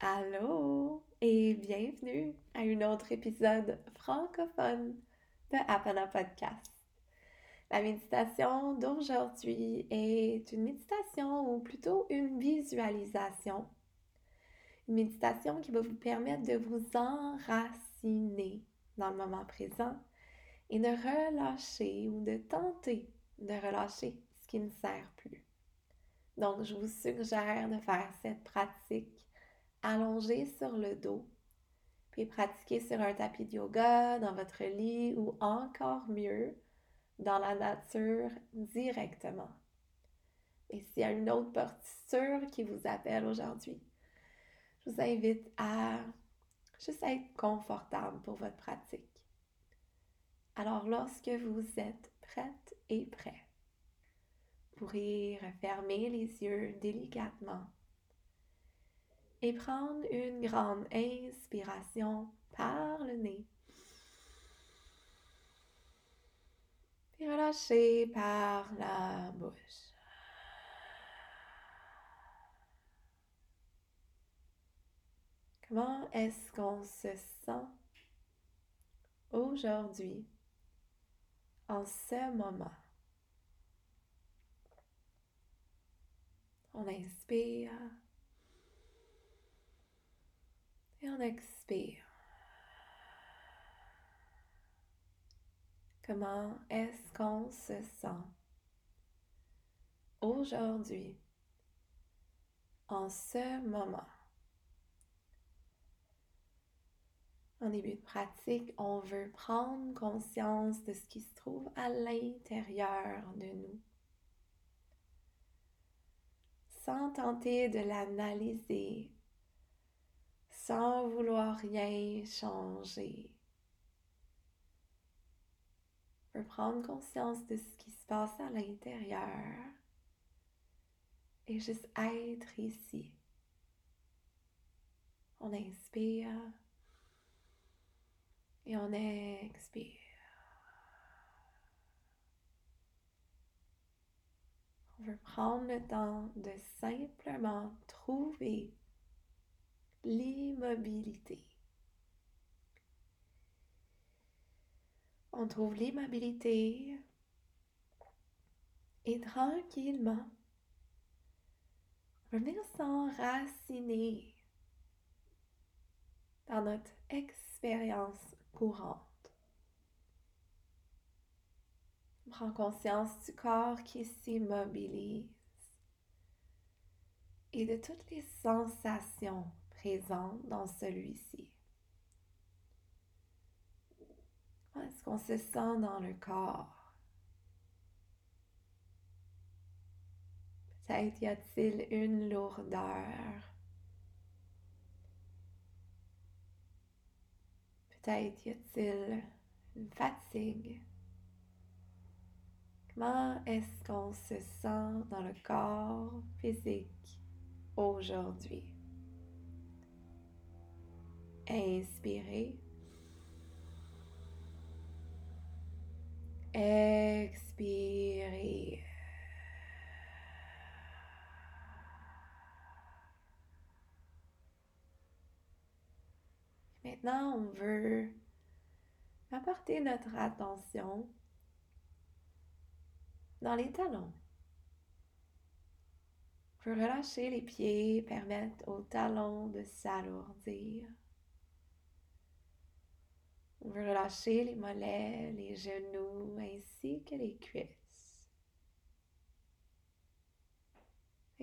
Allô? Et bienvenue à un autre épisode francophone de Apana Podcast. La méditation d'aujourd'hui est une méditation ou plutôt une visualisation. Une méditation qui va vous permettre de vous enraciner dans le moment présent et de relâcher ou de tenter de relâcher ce qui ne sert plus. Donc, je vous suggère de faire cette pratique allongé sur le dos, puis pratiquer sur un tapis de yoga, dans votre lit ou encore mieux, dans la nature directement. Et s'il y a une autre posture qui vous appelle aujourd'hui, je vous invite à juste être confortable pour votre pratique. Alors lorsque vous êtes prête et prêt, vous pourrez refermer les yeux délicatement et prendre une grande inspiration par le nez. Puis relâcher par la bouche. Comment est-ce qu'on se sent aujourd'hui, en ce moment? On inspire. Et on expire. Comment est-ce qu'on se sent? Aujourd'hui, en ce moment? En début de pratique, on veut prendre conscience de ce qui se trouve à l'intérieur de nous, sans tenter de l'analyser sans vouloir rien changer. On peut prendre conscience de ce qui se passe à l'intérieur et juste être ici. On inspire et on expire. On veut prendre le temps de simplement trouver l'immobilité. On trouve l'immobilité et tranquillement, venir s'enraciner dans notre expérience courante. On prend conscience du corps qui s'immobilise et de toutes les sensations présent dans celui-ci. Est-ce qu'on se sent dans le corps? Peut-être y a-t-il une lourdeur. Peut-être y a-t-il une fatigue. Comment est-ce qu'on se sent dans le corps physique aujourd'hui? Inspirez. Expirez. Maintenant, on veut apporter notre attention dans les talons. On veut relâcher les pieds, permettre aux talons de s'alourdir. On veut relâcher les mollets, les genoux ainsi que les cuisses.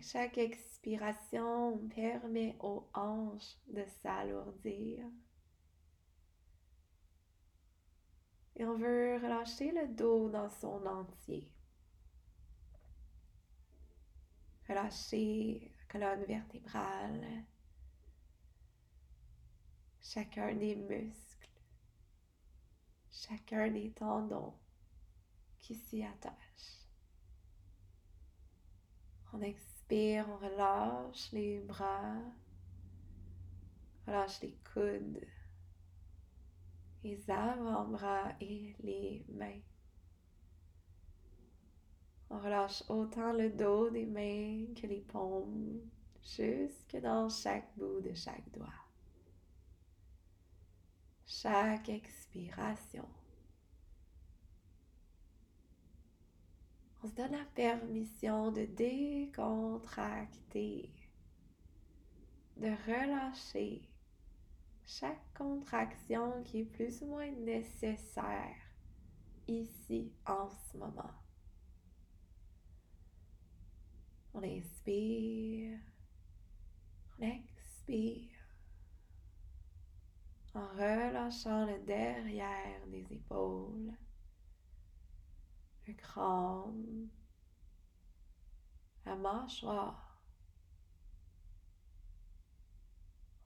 Chaque expiration, on permet aux hanches de s'alourdir. Et on veut relâcher le dos dans son entier. Relâcher la colonne vertébrale, chacun des muscles chacun des tendons qui s'y attachent. On expire, on relâche les bras, relâche les coudes, les avant-bras et les mains. On relâche autant le dos des mains que les paumes, jusque dans chaque bout de chaque doigt. Chaque expiration. On se donne la permission de décontracter, de relâcher chaque contraction qui est plus ou moins nécessaire ici en ce moment. On inspire, on expire, en relâchant le derrière des épaules, le crâne, la mâchoire.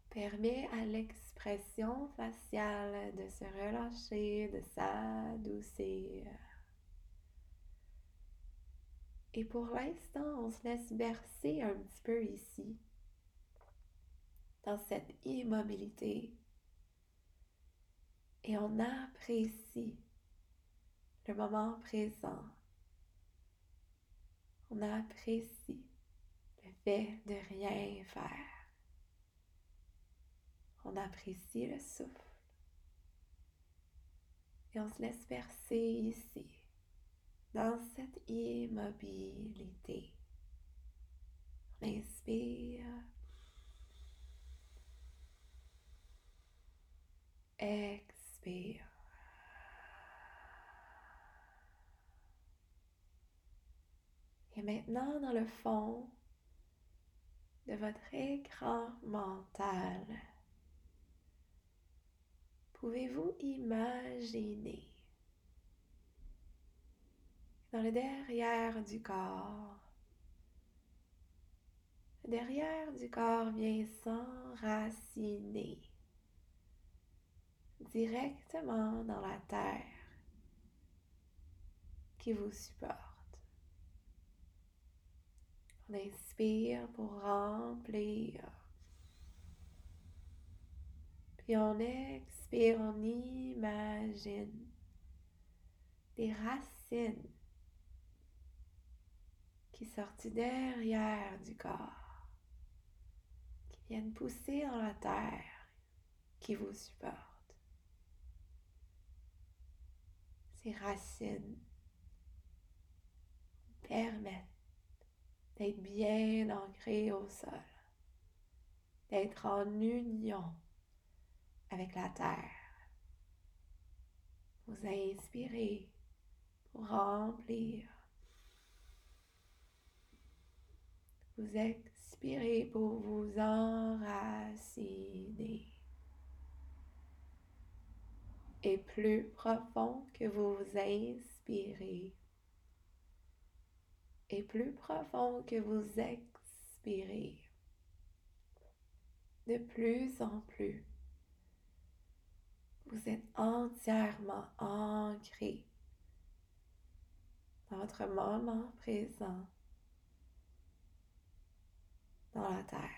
On permet à l'expression faciale de se relâcher, de s'adoucir. Et pour l'instant, on se laisse bercer un petit peu ici, dans cette immobilité. Et on apprécie le moment présent. On apprécie le fait de rien faire. On apprécie le souffle. Et on se laisse bercer ici dans cette immobilité. On inspire. Expire. Et maintenant, dans le fond de votre écran mental, pouvez-vous imaginer dans le derrière du corps? Le derrière du corps vient s'enraciner directement dans la terre qui vous supporte. On inspire pour remplir. Puis on expire, on imagine des racines qui derrière du corps, qui viennent pousser dans la terre, qui vous supporte. Ces racines permettent d'être bien ancré au sol, d'être en union avec la terre. Vous inspirez pour remplir Vous expirez pour vous enraciner. Et plus profond que vous inspirez, et plus profond que vous expirez, de plus en plus, vous êtes entièrement ancré dans votre moment présent dans la terre.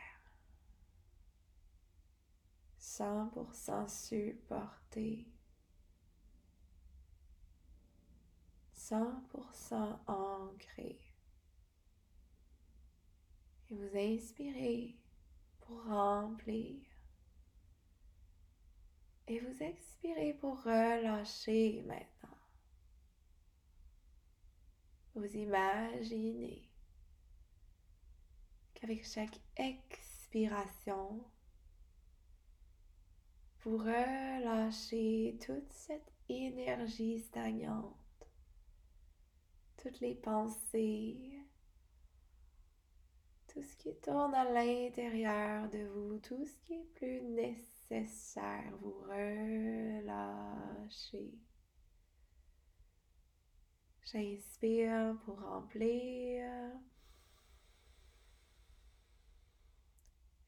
100% supporté. 100% ancré. Vous inspirez pour remplir. Et vous expirez pour relâcher maintenant. Vous imaginez avec chaque expiration, vous relâchez toute cette énergie stagnante, toutes les pensées, tout ce qui tourne à l'intérieur de vous, tout ce qui est plus nécessaire, vous relâchez. J'inspire pour remplir.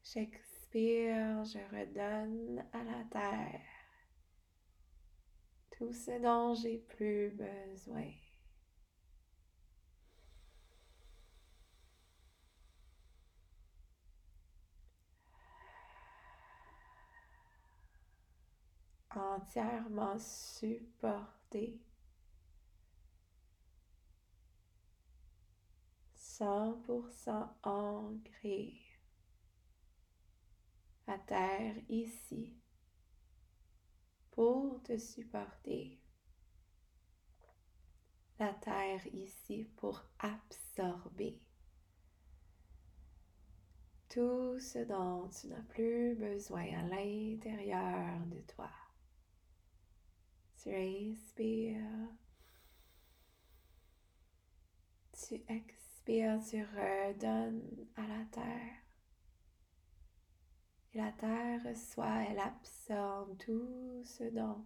J'expire, je redonne à la terre tout ce dont j'ai plus besoin. Entièrement supporté, 100% ancré la terre ici pour te supporter. La terre ici pour absorber tout ce dont tu n'as plus besoin à l'intérieur de toi. Tu inspires, tu expires, tu redonnes à la terre. Et la terre reçoit, elle absorbe tout ce dont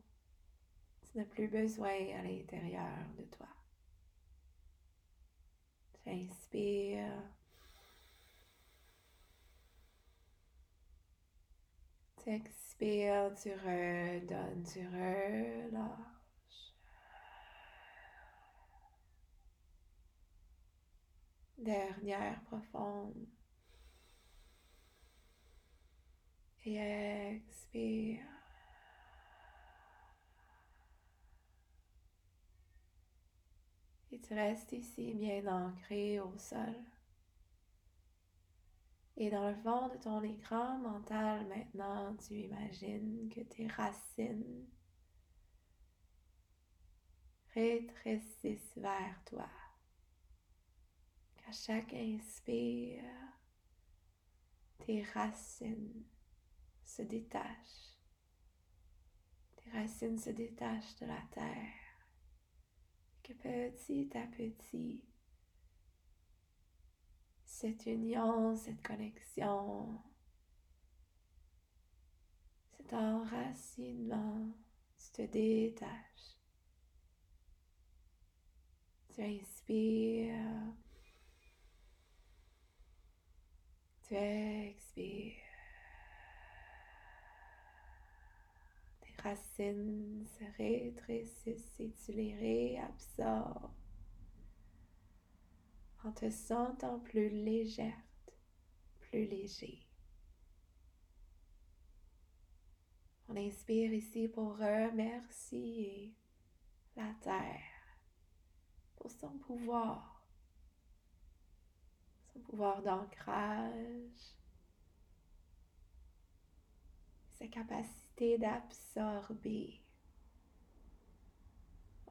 tu n'as plus besoin à l'intérieur de toi. Tu inspires. Tu expires, tu redonnes, tu relâches. Dernière profonde. Et expire. Et tu restes ici bien ancré au sol. Et dans le fond de ton écran mental, maintenant, tu imagines que tes racines rétrécissent vers toi. Qu'à chaque inspire, tes racines se détachent. Tes racines se détachent de la terre. Que petit à petit, cette union, cette connexion, cet enracinement, tu te détaches. Tu inspires, tu expires. Tes racines se rétrécissent et tu les réabsorbes en te sentant plus légère, plus léger. On inspire ici pour remercier la terre pour son pouvoir, son pouvoir d'ancrage, sa capacité d'absorber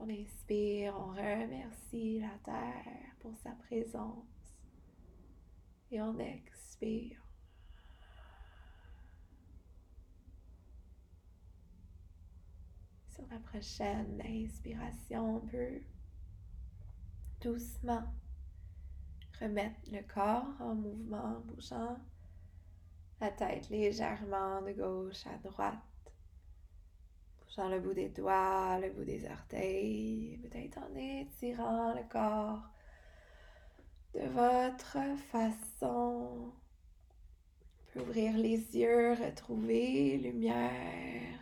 on inspire, on remercie la terre pour sa présence. Et on expire. Sur la prochaine inspiration, on peut doucement remettre le corps en mouvement, bougeant la tête légèrement de gauche à droite Genre le bout des doigts, le bout des orteils, peut-être en étirant le corps de votre façon. Vous pouvez ouvrir les yeux, retrouver lumière.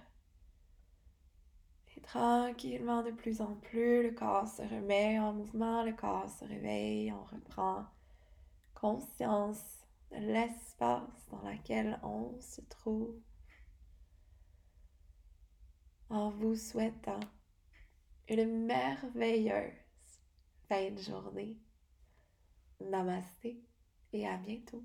Et tranquillement, de plus en plus, le corps se remet en mouvement, le corps se réveille, on reprend conscience de l'espace dans lequel on se trouve en vous souhaitant une merveilleuse fin de journée. Namasté et à bientôt.